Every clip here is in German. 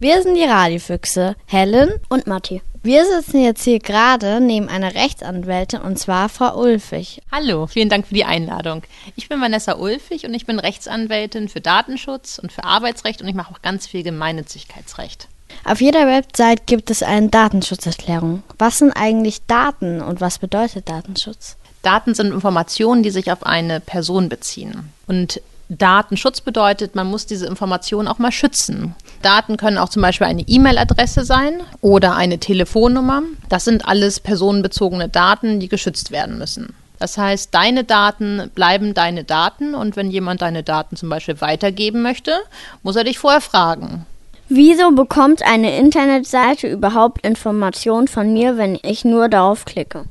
Wir sind die Radiofüchse, Helen und Matti. Wir sitzen jetzt hier gerade neben einer Rechtsanwältin und zwar Frau Ulfig. Hallo, vielen Dank für die Einladung. Ich bin Vanessa Ulfig und ich bin Rechtsanwältin für Datenschutz und für Arbeitsrecht und ich mache auch ganz viel Gemeinnützigkeitsrecht. Auf jeder Website gibt es eine Datenschutzerklärung. Was sind eigentlich Daten und was bedeutet Datenschutz? Daten sind Informationen, die sich auf eine Person beziehen. Und Datenschutz bedeutet, man muss diese Informationen auch mal schützen. Daten können auch zum Beispiel eine E-Mail-Adresse sein oder eine Telefonnummer. Das sind alles personenbezogene Daten, die geschützt werden müssen. Das heißt, deine Daten bleiben deine Daten und wenn jemand deine Daten zum Beispiel weitergeben möchte, muss er dich vorher fragen. Wieso bekommt eine Internetseite überhaupt Informationen von mir, wenn ich nur darauf klicke?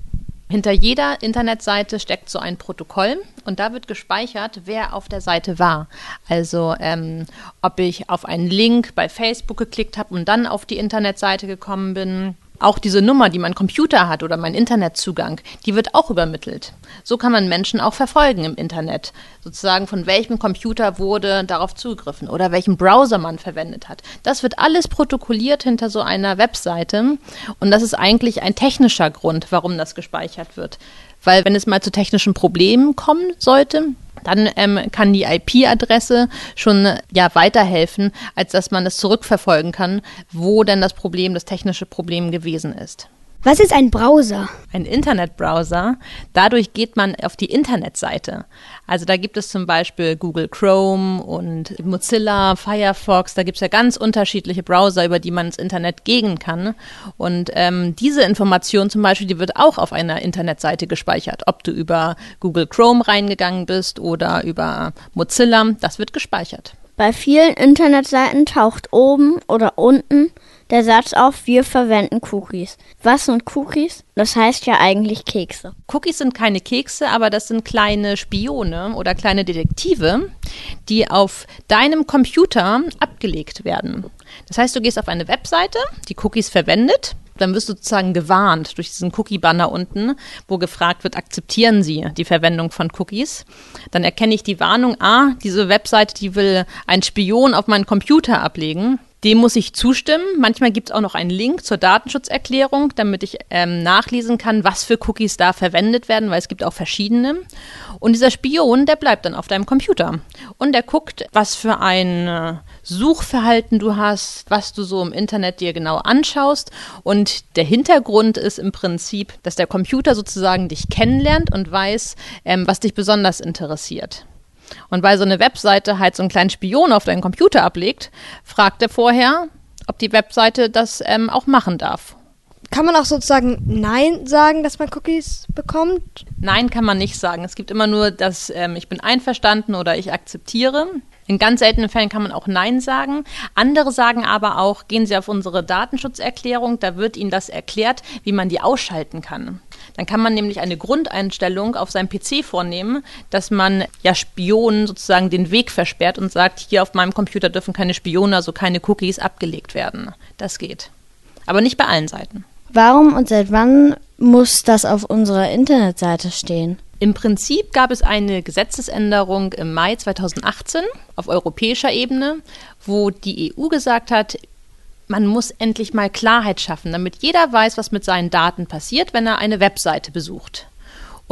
Hinter jeder Internetseite steckt so ein Protokoll und da wird gespeichert, wer auf der Seite war. Also ähm, ob ich auf einen Link bei Facebook geklickt habe und dann auf die Internetseite gekommen bin, auch diese Nummer, die mein Computer hat oder mein Internetzugang, die wird auch übermittelt. So kann man Menschen auch verfolgen im Internet. Sozusagen von welchem Computer wurde darauf zugegriffen oder welchen Browser man verwendet hat. Das wird alles protokolliert hinter so einer Webseite. Und das ist eigentlich ein technischer Grund, warum das gespeichert wird. Weil wenn es mal zu technischen Problemen kommen sollte, dann ähm, kann die IP-Adresse schon ja weiterhelfen, als dass man es zurückverfolgen kann, wo denn das Problem, das technische Problem gewesen ist. Was ist ein Browser? Ein Internetbrowser. Dadurch geht man auf die Internetseite. Also da gibt es zum Beispiel Google Chrome und Mozilla, Firefox. Da gibt es ja ganz unterschiedliche Browser, über die man ins Internet gehen kann. Und ähm, diese Information zum Beispiel, die wird auch auf einer Internetseite gespeichert. Ob du über Google Chrome reingegangen bist oder über Mozilla, das wird gespeichert. Bei vielen Internetseiten taucht oben oder unten der Satz auf, wir verwenden Cookies. Was sind Cookies? Das heißt ja eigentlich Kekse. Cookies sind keine Kekse, aber das sind kleine Spione oder kleine Detektive, die auf deinem Computer abgelegt werden. Das heißt, du gehst auf eine Webseite, die Cookies verwendet, dann wirst du sozusagen gewarnt durch diesen Cookie-Banner unten, wo gefragt wird, akzeptieren Sie die Verwendung von Cookies? Dann erkenne ich die Warnung, ah, diese Webseite, die will einen Spion auf meinen Computer ablegen. Dem muss ich zustimmen. Manchmal gibt es auch noch einen Link zur Datenschutzerklärung, damit ich ähm, nachlesen kann, was für Cookies da verwendet werden, weil es gibt auch verschiedene. Und dieser Spion, der bleibt dann auf deinem Computer. Und der guckt, was für ein äh, Suchverhalten du hast, was du so im Internet dir genau anschaust. Und der Hintergrund ist im Prinzip, dass der Computer sozusagen dich kennenlernt und weiß, ähm, was dich besonders interessiert. Und weil so eine Webseite halt so einen kleinen Spion auf deinen Computer ablegt, fragt er vorher, ob die Webseite das ähm, auch machen darf. Kann man auch sozusagen Nein sagen, dass man Cookies bekommt? Nein, kann man nicht sagen. Es gibt immer nur das ähm, Ich bin einverstanden oder ich akzeptiere. In ganz seltenen Fällen kann man auch Nein sagen. Andere sagen aber auch, gehen Sie auf unsere Datenschutzerklärung, da wird Ihnen das erklärt, wie man die ausschalten kann. Dann kann man nämlich eine Grundeinstellung auf seinem PC vornehmen, dass man ja Spionen sozusagen den Weg versperrt und sagt, hier auf meinem Computer dürfen keine Spione, also keine Cookies abgelegt werden. Das geht. Aber nicht bei allen Seiten. Warum und seit wann muss das auf unserer Internetseite stehen? Im Prinzip gab es eine Gesetzesänderung im Mai 2018 auf europäischer Ebene, wo die EU gesagt hat, man muss endlich mal Klarheit schaffen, damit jeder weiß, was mit seinen Daten passiert, wenn er eine Webseite besucht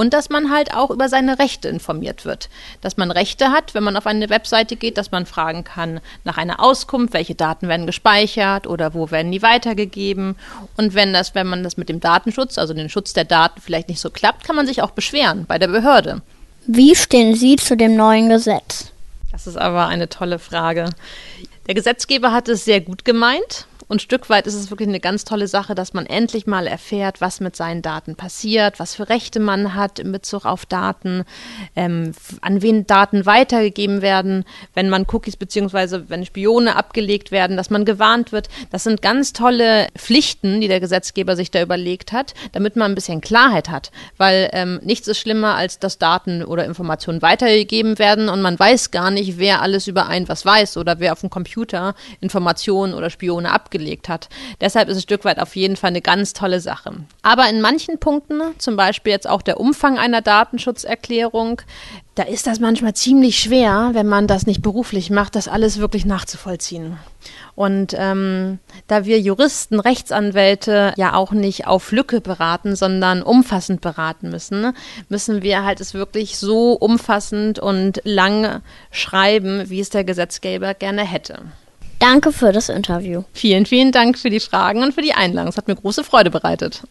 und dass man halt auch über seine Rechte informiert wird. Dass man Rechte hat, wenn man auf eine Webseite geht, dass man fragen kann nach einer Auskunft, welche Daten werden gespeichert oder wo werden die weitergegeben. Und wenn das, wenn man das mit dem Datenschutz, also den Schutz der Daten vielleicht nicht so klappt, kann man sich auch beschweren bei der Behörde. Wie stehen Sie zu dem neuen Gesetz? Das ist aber eine tolle Frage. Der Gesetzgeber hat es sehr gut gemeint und ein Stück weit ist es wirklich eine ganz tolle Sache, dass man endlich mal erfährt, was mit seinen Daten passiert, was für Rechte man hat in Bezug auf Daten, ähm, an wen Daten weitergegeben werden, wenn man Cookies beziehungsweise wenn Spione abgelegt werden, dass man gewarnt wird. Das sind ganz tolle Pflichten, die der Gesetzgeber sich da überlegt hat, damit man ein bisschen Klarheit hat. Weil ähm, nichts ist schlimmer, als dass Daten oder Informationen weitergegeben werden und man weiß gar nicht, wer alles über ein was weiß oder wer auf dem Computer Informationen oder Spione abgelegt festgelegt hat. Deshalb ist es Stück weit auf jeden Fall eine ganz tolle Sache. Aber in manchen Punkten, zum Beispiel jetzt auch der Umfang einer Datenschutzerklärung, da ist das manchmal ziemlich schwer, wenn man das nicht beruflich macht, das alles wirklich nachzuvollziehen. Und ähm, da wir Juristen, Rechtsanwälte ja auch nicht auf Lücke beraten, sondern umfassend beraten müssen, müssen wir halt es wirklich so umfassend und lang schreiben, wie es der Gesetzgeber gerne hätte. Danke für das Interview. Vielen, vielen Dank für die Fragen und für die Einladung. Es hat mir große Freude bereitet.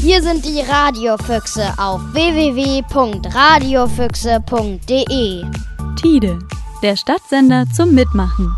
Hier sind die Radiofüchse auf www.radiofüchse.de. Tide, der Stadtsender zum Mitmachen.